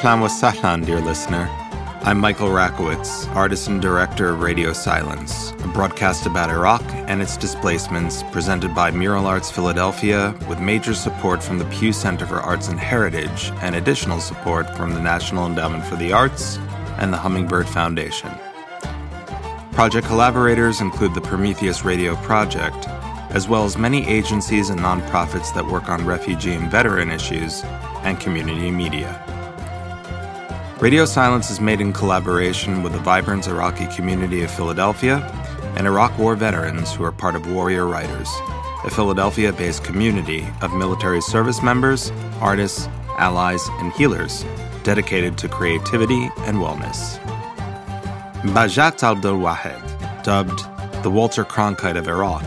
Ahlan wa sahlan, dear listener. I'm Michael Rakowitz, artist and director of Radio Silence, a broadcast about Iraq and its displacements presented by Mural Arts Philadelphia with major support from the Pew Center for Arts and Heritage and additional support from the National Endowment for the Arts and the Hummingbird Foundation. Project collaborators include the Prometheus Radio Project, as well as many agencies and nonprofits that work on refugee and veteran issues and community media. Radio Silence is made in collaboration with the vibrant Iraqi community of Philadelphia and Iraq War veterans who are part of Warrior Writers, a Philadelphia based community of military service members, artists, allies, and healers dedicated to creativity and wellness. Bajat Abdul Wahed, dubbed the Walter Cronkite of Iraq,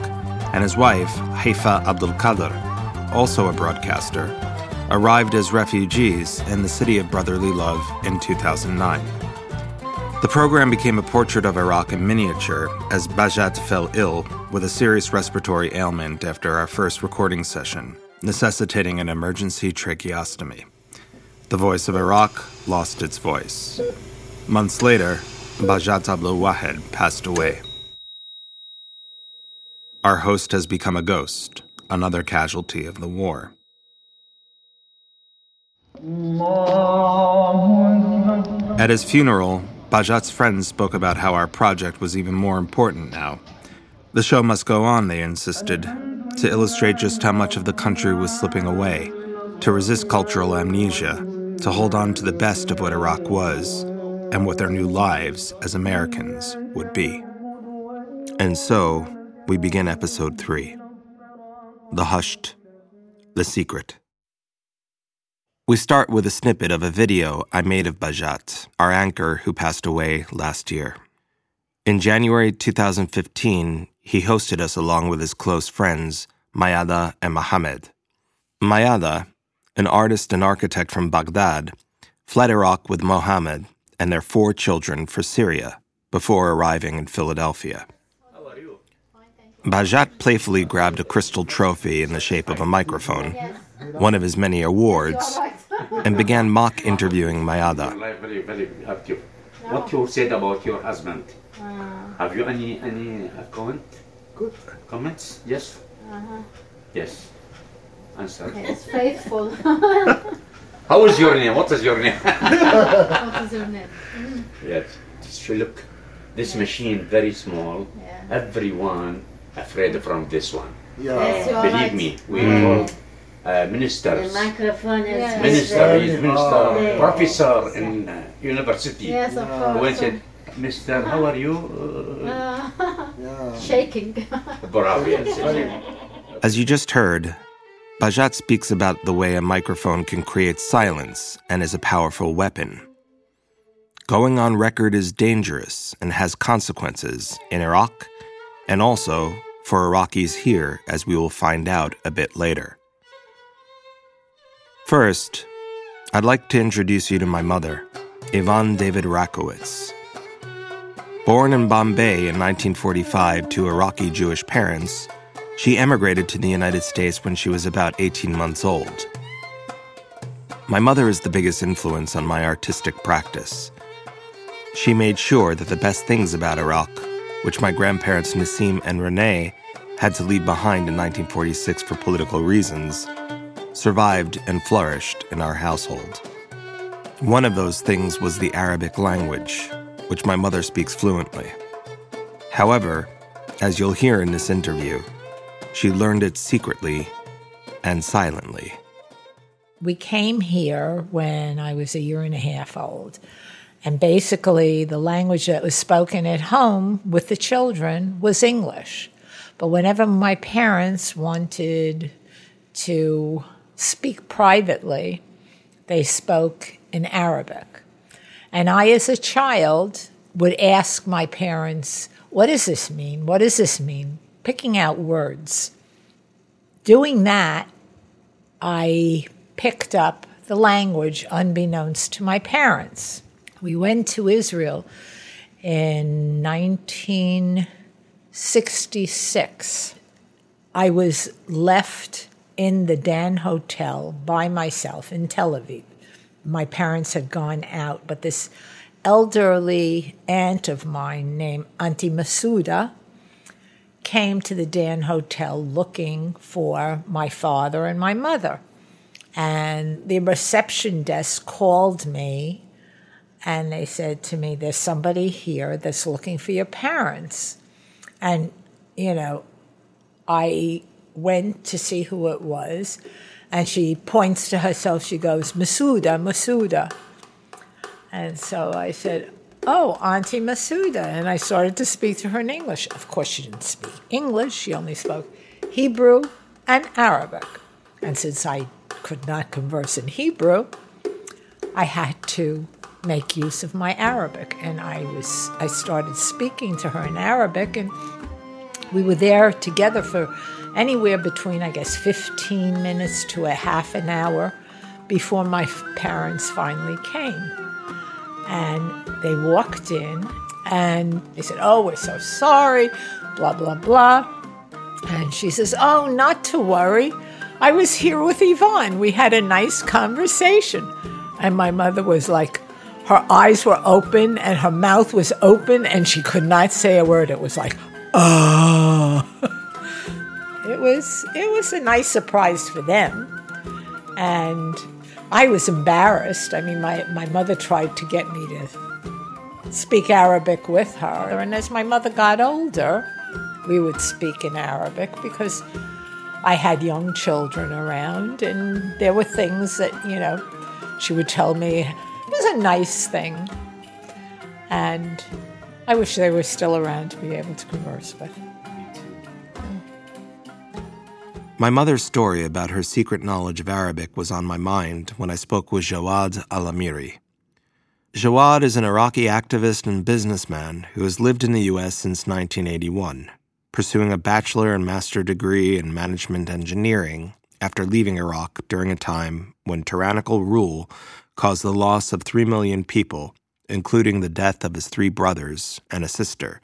and his wife, Haifa Abdul Qadir, also a broadcaster, arrived as refugees in the city of brotherly love in 2009. The program became a portrait of Iraq in miniature as Bajat fell ill with a serious respiratory ailment after our first recording session, necessitating an emergency tracheostomy. The voice of Iraq lost its voice. Months later, Bajat Abdul Wahed passed away. Our host has become a ghost, another casualty of the war. At his funeral, Bajat's friends spoke about how our project was even more important now. The show must go on, they insisted, to illustrate just how much of the country was slipping away, to resist cultural amnesia, to hold on to the best of what Iraq was, and what their new lives as Americans would be. And so, we begin episode three The Hushed, The Secret. We start with a snippet of a video I made of Bajat, our anchor who passed away last year. In January 2015, he hosted us along with his close friends, Mayada and Mohammed. Mayada, an artist and architect from Baghdad, fled Iraq with Mohammed and their four children for Syria before arriving in Philadelphia. Bajat playfully grabbed a crystal trophy in the shape of a microphone, one of his many awards, and began mock interviewing Mayada. Very, very active. What you said about your husband? Have you any any uh, comment? Good. Comments? Yes. Yes. Answer. It's faithful. How is your name? What is your name? what is your name? yes. So look, this machine very small. Yeah. Everyone afraid from this one. Yeah. Yes, Believe right. me, we Mm. call uh, The microphone is Yeah. Minister, he's minister, Yeah. professor in uh, university. Yes, of Yeah. Who course. said, Mister, how are you? Uh, Uh, Yeah. shaking. bravo. As you just heard, Bajat speaks about the way a microphone can create silence and is a powerful weapon. Going on record is dangerous and has consequences in Iraq and also for Iraqis here, as we will find out a bit later. First, I'd like to introduce you to my mother, Yvonne David Rakowitz. Born in Bombay in 1945 to Iraqi Jewish parents, she emigrated to the United States when she was about 18 months old. My mother is the biggest influence on my artistic practice. She made sure that the best things about Iraq, which my grandparents Nassim and Renee had to leave behind in 1946 for political reasons, survived and flourished in our household. One of those things was the Arabic language, which my mother speaks fluently. However, as you'll hear in this interview, she learned it secretly and silently. We came here when I was a year and a half old. And basically, the language that was spoken at home with the children was English. But whenever my parents wanted to speak privately, they spoke in Arabic. And I, as a child, would ask my parents, What does this mean? What does this mean? Picking out words. Doing that, I picked up the language unbeknownst to my parents. We went to Israel in 1966. I was left in the Dan Hotel by myself in Tel Aviv. my parents had gone out, but this elderly aunt of mine named Auntie Masuda came to the Dan Hotel looking for my father and my mother. And the reception desk called me and they said to me, There's somebody here that's looking for your parents. And, you know, I went to see who it was, and she points to herself. She goes, Masuda, Masuda. And so I said, Oh, Auntie Masuda. And I started to speak to her in English. Of course, she didn't speak English, she only spoke Hebrew and Arabic. And since I could not converse in Hebrew, I had to make use of my Arabic. And I was I started speaking to her in Arabic and we were there together for anywhere between I guess 15 minutes to a half an hour before my parents finally came. And they walked in and they said, "Oh, we're so sorry." blah blah blah. And she says, "Oh, not to worry. I was here with Yvonne. We had a nice conversation." And my mother was like, her eyes were open and her mouth was open and she could not say a word. It was like, oh. it was it was a nice surprise for them. And I was embarrassed. I mean, my, my mother tried to get me to speak Arabic with her. And as my mother got older, we would speak in Arabic because I had young children around, and there were things that, you know, she would tell me It was a nice thing. And I wish they were still around to be able to converse with. My mother's story about her secret knowledge of Arabic was on my mind when I spoke with Jawad Al Amiri. Jawad is an Iraqi activist and businessman who has lived in the U.S. since 1981, pursuing a bachelor and master degree in management engineering after leaving Iraq during a time when tyrannical rule caused the loss of 3 million people, including the death of his three brothers and a sister,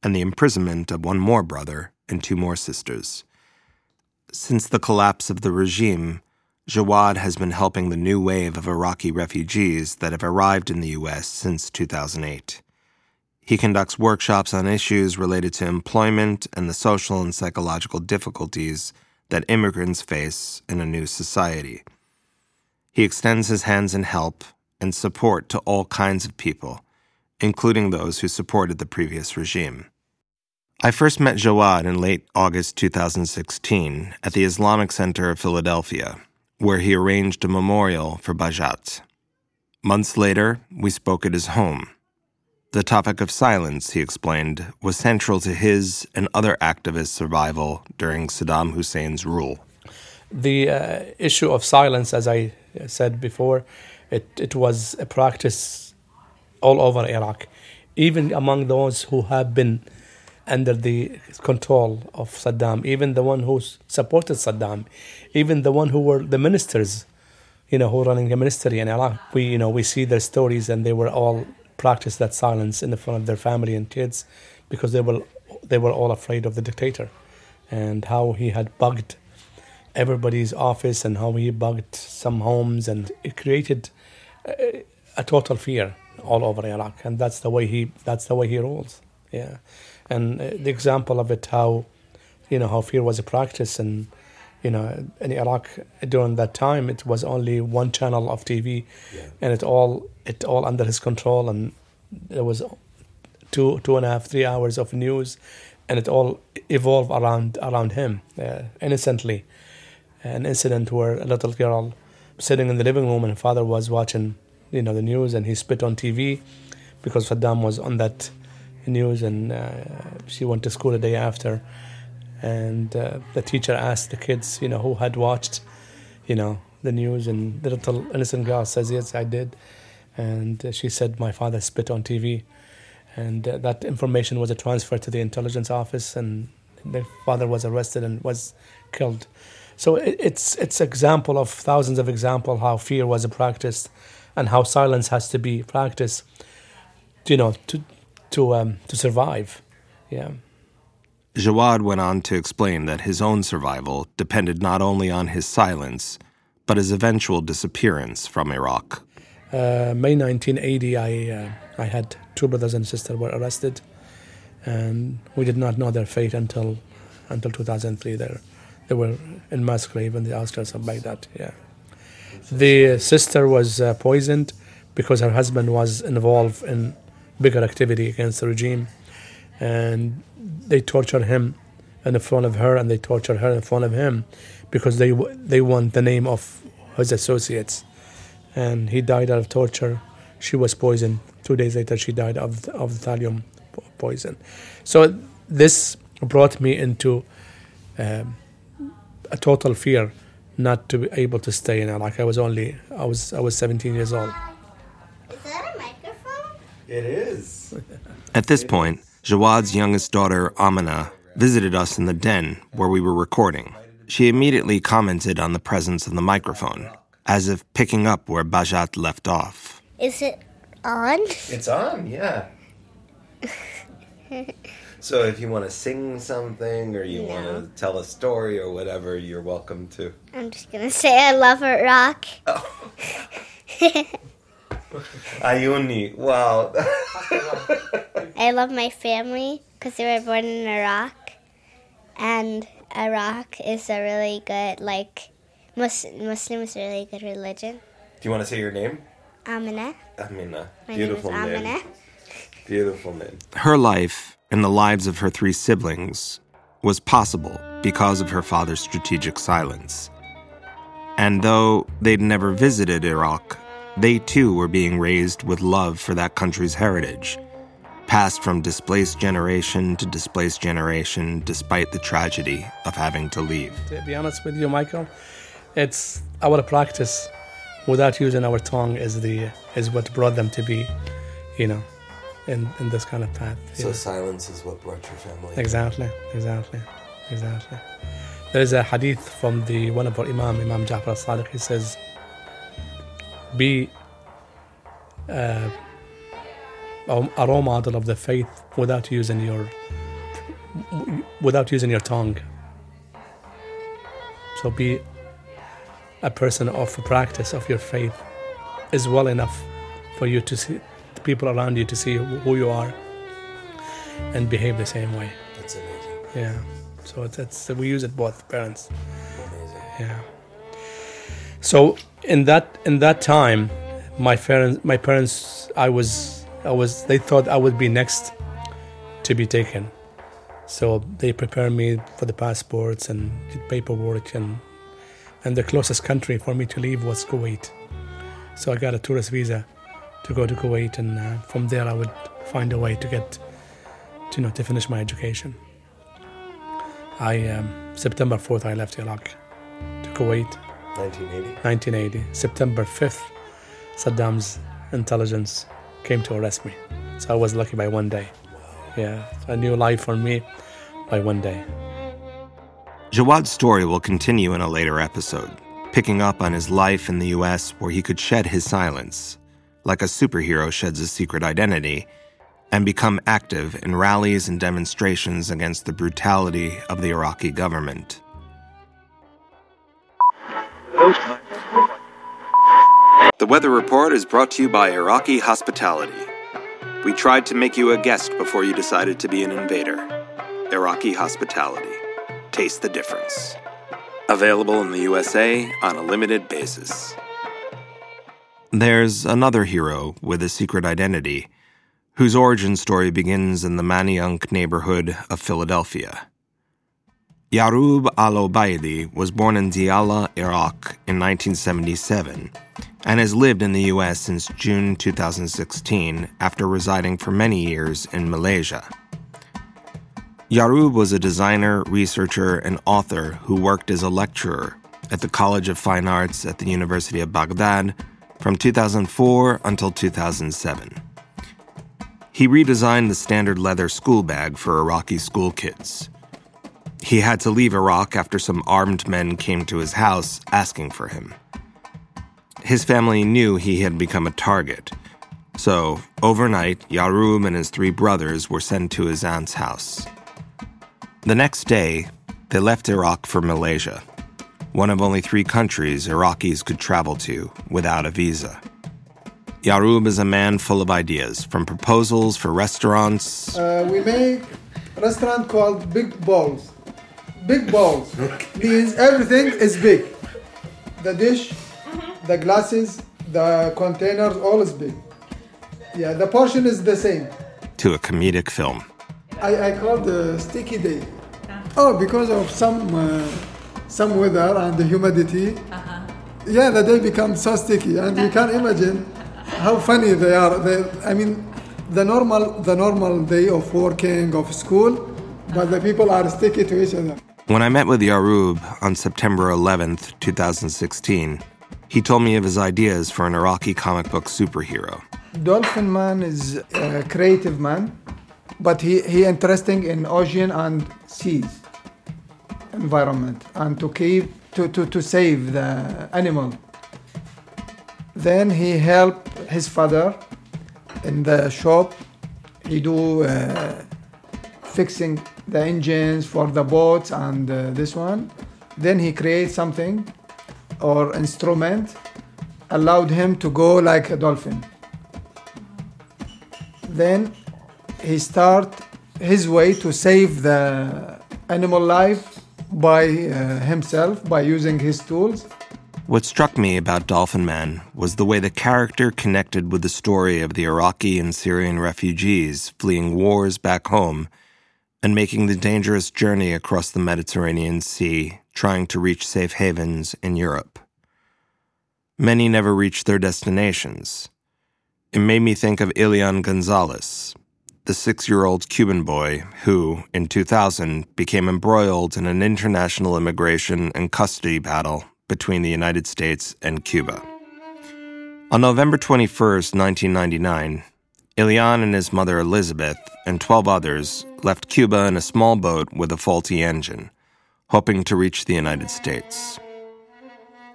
and the imprisonment of one more brother and two more sisters. Since the collapse of the regime, Jawad has been helping the new wave of Iraqi refugees that have arrived in the U.S. since 2008. He conducts workshops on issues related to employment and the social and psychological difficulties that immigrants face in a new society. He extends his hands in help and support to all kinds of people, including those who supported the previous regime. I first met Jawad in late August 2016 at the Islamic Center of Philadelphia, where he arranged a memorial for Bajat. Months later, we spoke at his home. The topic of silence, he explained, was central to his and other activists' survival during Saddam Hussein's rule. The uh, issue of silence, as I said before, it, it was a practice all over Iraq, even among those who have been under the control of Saddam, even the one who supported Saddam, even the one who were the ministers, you know, who were running the ministry in Iraq. We, you know, we see their stories, and they were all practiced that silence in the front of their family and kids, because they were they were all afraid of the dictator, and how he had bugged everybody's office and how he bugged some homes and it created a, a, total fear all over Iraq. And that's the way he that's the way he rules. Yeah and uh, the example of it how you know how fear was a practice and you know in Iraq during that time it was only one channel of TV yeah. and it all it all under his control and there was two two and a half three hours of news and it all evolved around around him uh, innocently an incident where a little girl sitting in the living room and her father was watching, you know, the news and he spit on TV because Saddam was on that news and uh, she went to school the day after. And uh, the teacher asked the kids, you know, who had watched, you know, the news and the little innocent girl says, yes, I did. And uh, she said, my father spit on TV. And that information was transferred to the intelligence office and the father was arrested and was killed. So it's it's example of thousands of example how fear was practiced, and how silence has to be practiced. You know, to to um, to survive. Yeah. Jawad went on to explain that his own survival depended not only on his silence, but his eventual disappearance from Iraq. Uh, May 1980, I uh, I had two brothers and sister were arrested, and we did not know their fate until until 2003. They they were in mass grave in the outskirts of Baghdad. Yeah, the sister was uh, poisoned because her husband was involved in bigger activity against the regime, and they tortured him in front of her, and they tortured her in front of him because they they want the name of his associates, and he died out of torture. She was poisoned. Two days later, she died of of thallium poison. So this brought me into um, a total fear not to be able to stay in Iraq. I was only I was I was 17 years old. Is that a microphone? It is. At this point, Jawad's youngest daughter, Amina, visited us in the den where we were recording. She immediately commented on the presence of the microphone, as if picking up where Bajat left off. Is it on? It's on, yeah. so if you want to sing something or you want to tell a story or whatever, you're welcome to. I'm just gonna say I love Iraq. Oh. Ayuni, wow. I love my family because they were born in Iraq, and Iraq is a really good like Mus- Muslim is a really good religion. Do you want to say your name? Amina. Amina. My Beautiful name name. Amina. Beautiful name. Her life and the lives of her three siblings was possible because of her father's strategic silence. And though they'd never visited Iraq, they too were being raised with love for that country's heritage, passed from displaced generation to displaced generation despite the tragedy of having to leave. To be honest with you, Michael, it's our practice without using our tongue is the is what brought them to be, you know, in, in this kind of path. So know. silence is what brought your family. Exactly, exactly, exactly. There is a hadith from the one of our Imam, Imam Ja'far al-Sadiq. He says, "Be uh, a a role model of the faith without using your without using your tongue. So be a person of practice of your faith is well enough for you to see the people around you to see who you are and behave the same way." That's amazing. Yeah. So it's, it's we use it both parents. Amazing. Yeah. So in that in that time, my parents my parents I was I was they thought I would be next to be taken. So they prepared me for the passports and did paperwork and and the closest country for me to leave was Kuwait. So I got a tourist visa to go to Kuwait and uh, from there I would find a way to get to, you know to finish my education. I um, September 4th I left Iraq to Kuwait 1980. 1980 September 5th Saddam's intelligence came to arrest me so I was lucky by one day yeah a new life for me by one day Jawad's story will continue in a later episode, picking up on his life in the US where he could shed his silence, like a superhero sheds his secret identity, and become active in rallies and demonstrations against the brutality of the Iraqi government. The Weather Report is brought to you by Iraqi Hospitality. We tried to make you a guest before you decided to be an invader. Iraqi Hospitality. Taste the difference. Available in the USA on a limited basis. There's another hero with a secret identity whose origin story begins in the Manayunk neighborhood of Philadelphia. Yarub al Obaidi was born in Diyala, Iraq in 1977 and has lived in the U.S. since June 2016 after residing for many years in Malaysia. Yarub was a designer, researcher, and author who worked as a lecturer at the College of Fine Arts at the University of Baghdad from 2004 until 2007. He redesigned the standard leather school bag for Iraqi school kids. He had to leave Iraq after some armed men came to his house asking for him. His family knew he had become a target, so overnight, Yarub and his three brothers were sent to his aunt's house. The next day, they left Iraq for Malaysia, one of only three countries Iraqis could travel to without a visa. Yarub is a man full of ideas, from proposals for restaurants. Uh, we make a restaurant called Big Balls. Big balls means everything is big. The dish, mm-hmm. the glasses, the containers, all is big. Yeah, the portion is the same. To a comedic film. I, I call the sticky day. Uh-huh. Oh, because of some uh, some weather and the humidity. Uh-huh. Yeah, the day becomes so sticky, and you can't imagine how funny they are. They, I mean, the normal the normal day of working of school, but the people are sticky to each other. When I met with Yarub on September 11th, 2016, he told me of his ideas for an Iraqi comic book superhero. Dolphin Man is a creative man, but he, he interesting in ocean and seas environment and to keep to, to, to save the animal. Then he help his father in the shop. He do uh, fixing the engines for the boats and uh, this one. Then he create something or instrument allowed him to go like a dolphin. Then he start his way to save the animal life by uh, himself by using his tools. What struck me about Dolphin Man was the way the character connected with the story of the Iraqi and Syrian refugees fleeing wars back home and making the dangerous journey across the Mediterranean Sea, trying to reach safe havens in Europe. Many never reach their destinations. It made me think of Elian Gonzalez, the six year old Cuban boy who, in 2000, became embroiled in an international immigration and custody battle between the United States and Cuba. On November 21, 1999, Elian and his mother Elizabeth and 12 others left Cuba in a small boat with a faulty engine, hoping to reach the United States.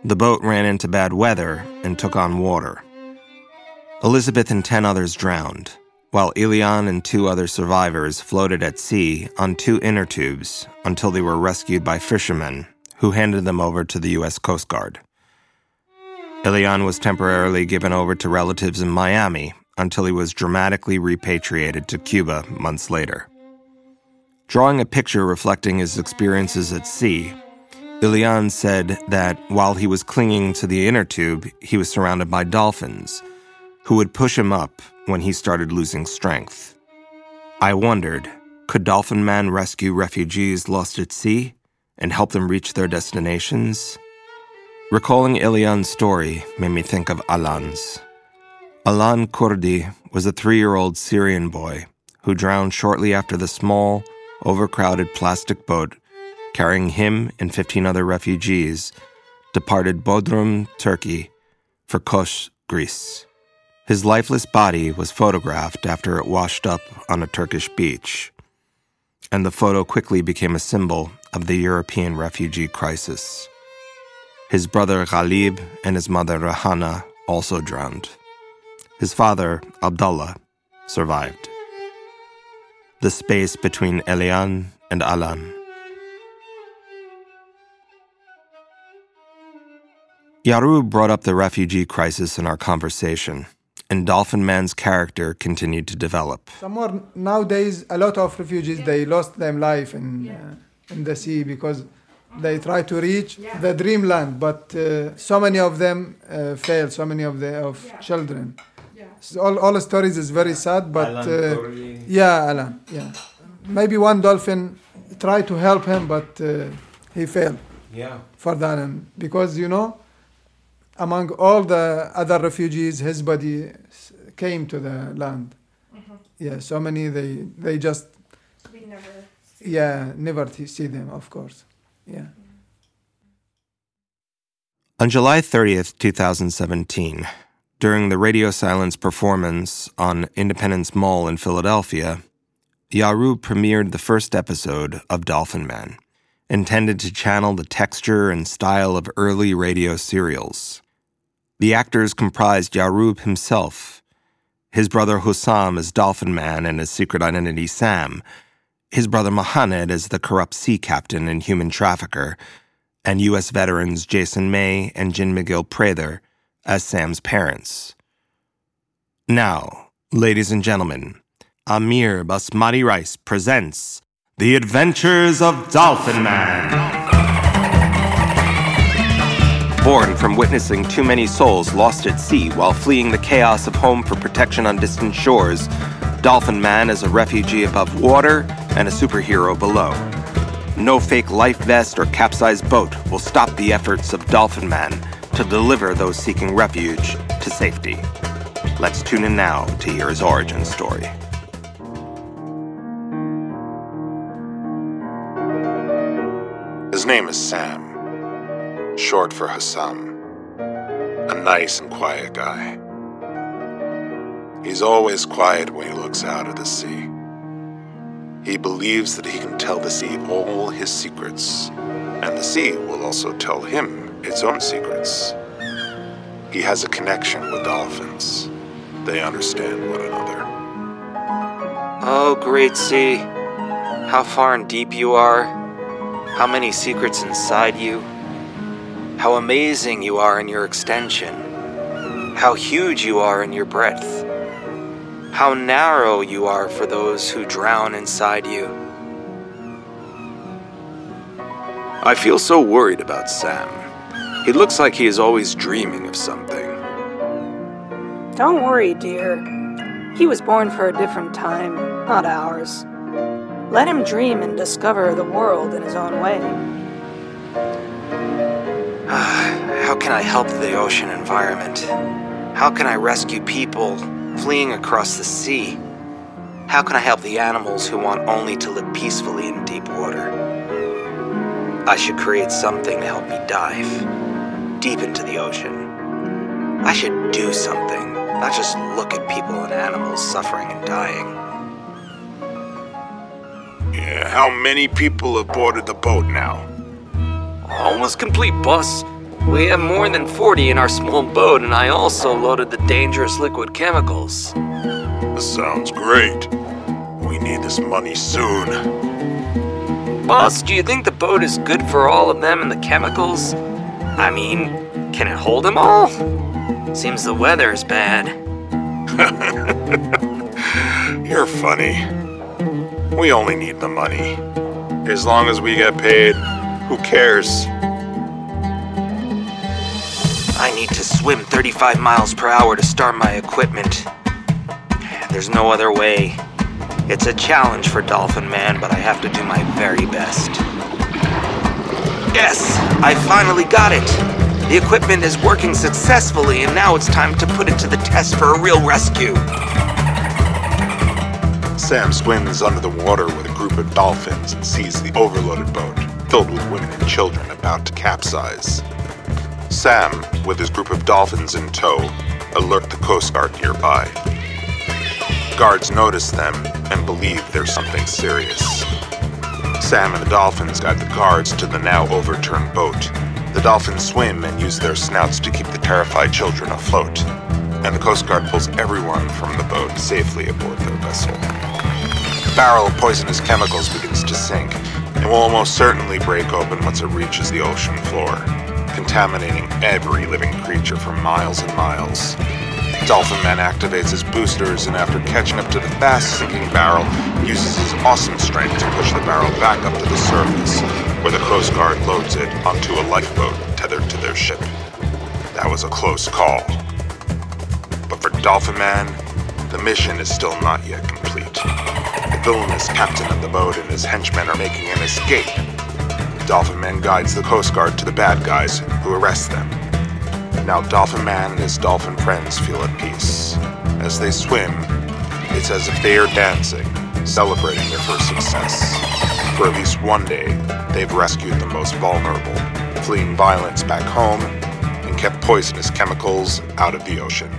The boat ran into bad weather and took on water. Elizabeth and 10 others drowned, while Elian and two other survivors floated at sea on two inner tubes until they were rescued by fishermen who handed them over to the U.S. Coast Guard. Elian was temporarily given over to relatives in Miami until he was dramatically repatriated to Cuba months later. Drawing a picture reflecting his experiences at sea, Elian said that while he was clinging to the inner tube, he was surrounded by dolphins who would push him up when he started losing strength. I wondered could Dolphin Man rescue refugees lost at sea and help them reach their destinations? Recalling Elian's story made me think of Alan's. Alan Kurdi was a three year old Syrian boy who drowned shortly after the small, overcrowded plastic boat carrying him and 15 other refugees departed Bodrum, Turkey, for Kos, Greece. His lifeless body was photographed after it washed up on a Turkish beach, and the photo quickly became a symbol of the European refugee crisis. His brother Ghalib and his mother Rahana also drowned. His father, Abdullah, survived. The space between Elian and Alan. Yarub brought up the refugee crisis in our conversation, and Dolphin Man's character continued to develop. Somewhere nowadays, a lot of refugees they lost their life in uh, in the sea because they try to reach the dreamland, but uh, so many of them uh, fail. So many of the of children. So all all the stories is very sad, but Alan uh, yeah, Alan, yeah. Maybe one dolphin tried to help him, but uh, he failed Yeah. for that, and because you know, among all the other refugees, his body came to the land. Yeah, so many they they just We never. yeah never t- see them, of course. Yeah. On July 30th, 2017, during the Radio Silence performance on Independence Mall in Philadelphia, Yarub premiered the first episode of Dolphin Man, intended to channel the texture and style of early radio serials. The actors comprised Yarub himself, his brother Hussam as Dolphin Man and his secret identity Sam, his brother Mohamed as the corrupt sea captain and human trafficker, and U.S. veterans Jason May and Jin McGill Prather as Sam's parents. Now, ladies and gentlemen, Amir Basmati Rice presents The Adventures of Dolphin Man. Born from witnessing too many souls lost at sea while fleeing the chaos of home for protection on distant shores, Dolphin Man is a refugee above water and a superhero below. No fake life vest or capsized boat will stop the efforts of Dolphin Man to deliver those seeking refuge to safety. Let's tune in now to hear his origin story. His name is Sam, short for Hassan. A nice and quiet guy. He's always quiet when he looks out at the sea. He believes that he can tell the sea all his secrets, and the sea will also tell him its own secrets. He has a connection with dolphins. They understand one another. Oh, great sea. How far and deep you are. How many secrets inside you. How amazing you are in your extension. How huge you are in your breadth. How narrow you are for those who drown inside you. I feel so worried about Sam. He looks like he is always dreaming of something. Don't worry, dear. He was born for a different time, not ours. Let him dream and discover the world in his own way. How can I help the ocean environment? How can I rescue people fleeing across the sea? How can I help the animals who want only to live peacefully in deep water? I should create something to help me dive deep into the ocean. I should do something, not just look at people and animals suffering and dying. Yeah, how many people have boarded the boat now? Almost complete, boss. We have more than 40 in our small boat, and I also loaded the dangerous liquid chemicals. This sounds great. We need this money soon. Boss, do you think the boat is good for all of them and the chemicals? I mean, can it hold them all? Seems the weather is bad. You're funny. We only need the money. As long as we get paid, who cares? I need to swim 35 miles per hour to start my equipment. There's no other way. It's a challenge for Dolphin Man, but I have to do my very best. Yes, I finally got it. The equipment is working successfully, and now it's time to put it to the test for a real rescue. Sam swims under the water with a group of dolphins and sees the overloaded boat, filled with women and children about to capsize. Sam, with his group of dolphins in tow, alert the Coast Guard nearby. Guards notice them and believe there's something serious. Sam and the dolphins guide the guards to the now overturned boat. The dolphins swim and use their snouts to keep the terrified children afloat, and the Coast Guard pulls everyone from the boat safely aboard their vessel. The barrel of poisonous chemicals begins to sink and will almost certainly break open once it reaches the ocean floor, contaminating every living creature for miles and miles. Dolphin Man activates his boosters and, after catching up to the fast sinking barrel, uses his awesome strength to push the barrel back up to the surface, where the Coast Guard loads it onto a lifeboat tethered to their ship. That was a close call. But for Dolphin Man, the mission is still not yet complete. The villainous captain of the boat and his henchmen are making an escape. Dolphin Man guides the Coast Guard to the bad guys, who arrest them. Now Dolphin Man and his dolphin friends feel at peace. As they swim, it's as if they are dancing, celebrating their first success. For at least one day, they've rescued the most vulnerable, fleeing violence back home, and kept poisonous chemicals out of the ocean.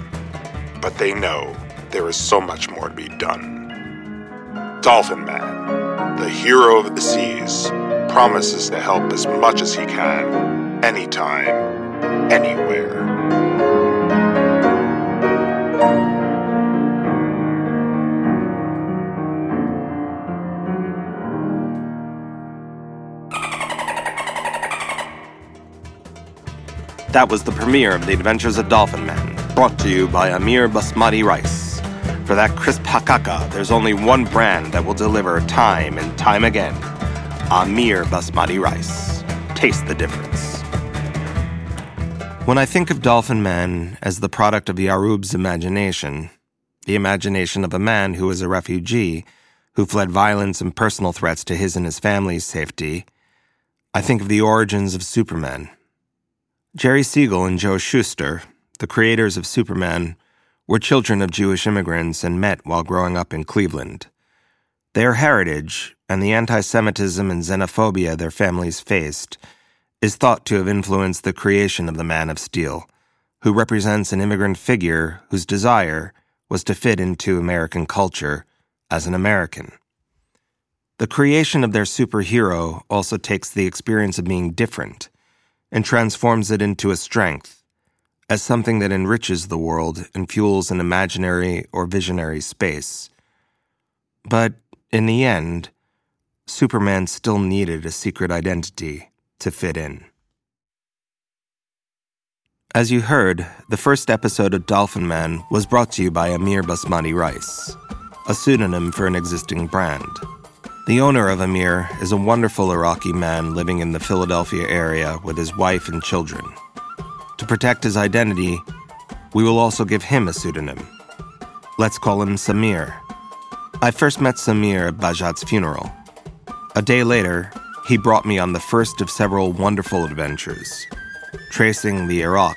But they know there is so much more to be done. Dolphin Man, the hero of the seas, promises to help as much as he can, anytime, anywhere. That was the premiere of The Adventures of Dolphin Man. brought to you by Amir Basmati Rice. For that crisp hakaka, there's only one brand that will deliver time and time again Amir Basmati Rice. Taste the difference. When I think of Dolphin Man as the product of Yarub's imagination, the imagination of a man who was a refugee who fled violence and personal threats to his and his family's safety, I think of the origins of Superman. Jerry Siegel and Joe Shuster, the creators of Superman, were children of Jewish immigrants and met while growing up in Cleveland. Their heritage and the anti Semitism and xenophobia their families faced is thought to have influenced the creation of the Man of Steel, who represents an immigrant figure whose desire was to fit into American culture as an American. The creation of their superhero also takes the experience of being different and transforms it into a strength, as something that enriches the world and fuels an imaginary or visionary space. But in the end, Superman still needed a secret identity to fit in. As you heard, the first episode of Dolphin Man was brought to you by Amir Basmati Rice, a pseudonym for an existing brand. The owner of Amir is a wonderful Iraqi man living in the Philadelphia area with his wife and children. To protect his identity, we will also give him a pseudonym. Let's call him Samir. I first met Samir at Bajat's funeral. A day later, he brought me on the first of several wonderful adventures, tracing the Iraq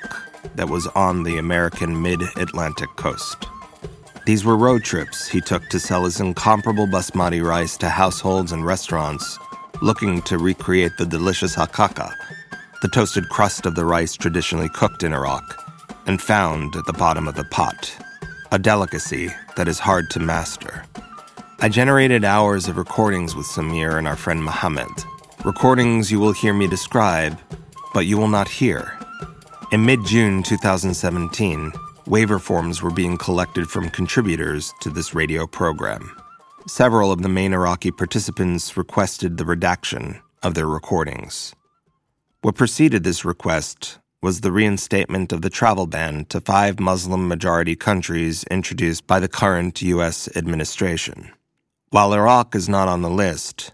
that was on the American mid Atlantic coast. These were road trips he took to sell his incomparable basmati rice to households and restaurants looking to recreate the delicious hakaka, the toasted crust of the rice traditionally cooked in Iraq and found at the bottom of the pot, a delicacy that is hard to master. I generated hours of recordings with Samir and our friend Mohammed. Recordings you will hear me describe, but you will not hear. In mid June 2017, waiver forms were being collected from contributors to this radio program. Several of the main Iraqi participants requested the redaction of their recordings. What preceded this request was the reinstatement of the travel ban to five Muslim majority countries introduced by the current U.S. administration. While Iraq is not on the list,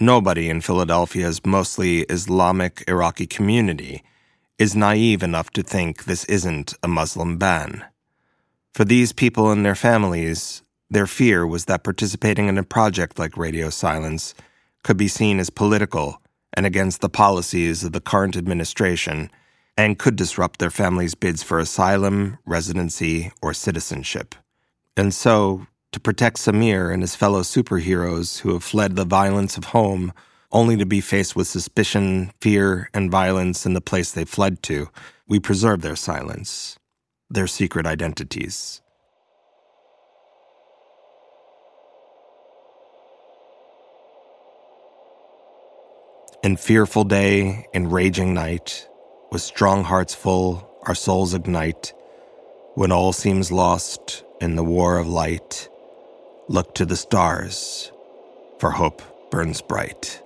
nobody in Philadelphia's mostly Islamic Iraqi community is naive enough to think this isn't a Muslim ban. For these people and their families, their fear was that participating in a project like Radio Silence could be seen as political and against the policies of the current administration and could disrupt their families' bids for asylum, residency, or citizenship. And so, to protect Samir and his fellow superheroes who have fled the violence of home only to be faced with suspicion, fear, and violence in the place they fled to, we preserve their silence, their secret identities. In fearful day, in raging night, with strong hearts full, our souls ignite. When all seems lost in the war of light, Look to the stars, for hope burns bright.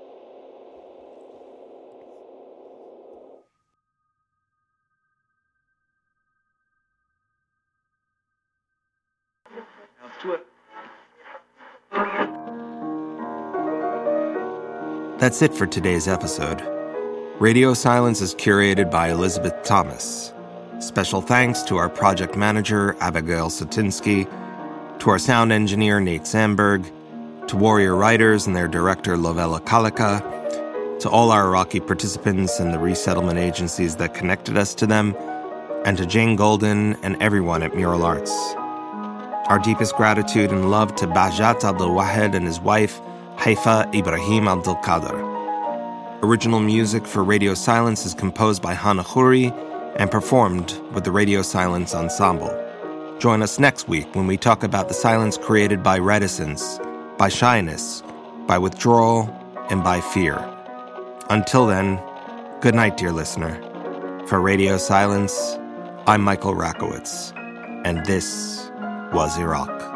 That's it for today's episode. Radio Silence is curated by Elizabeth Thomas. Special thanks to our project manager, Abigail Satinsky to our sound engineer, Nate Sandberg, to Warrior Writers and their director, Lovella Calica, to all our Iraqi participants and the resettlement agencies that connected us to them, and to Jane Golden and everyone at Mural Arts. Our deepest gratitude and love to Bajat Abdul Wahed and his wife, Haifa Ibrahim Abdul Qadir. Original music for Radio Silence is composed by Hana Khoury and performed with the Radio Silence Ensemble. Join us next week when we talk about the silence created by reticence, by shyness, by withdrawal, and by fear. Until then, good night, dear listener. For Radio Silence, I'm Michael Rakowitz, and this was Iraq.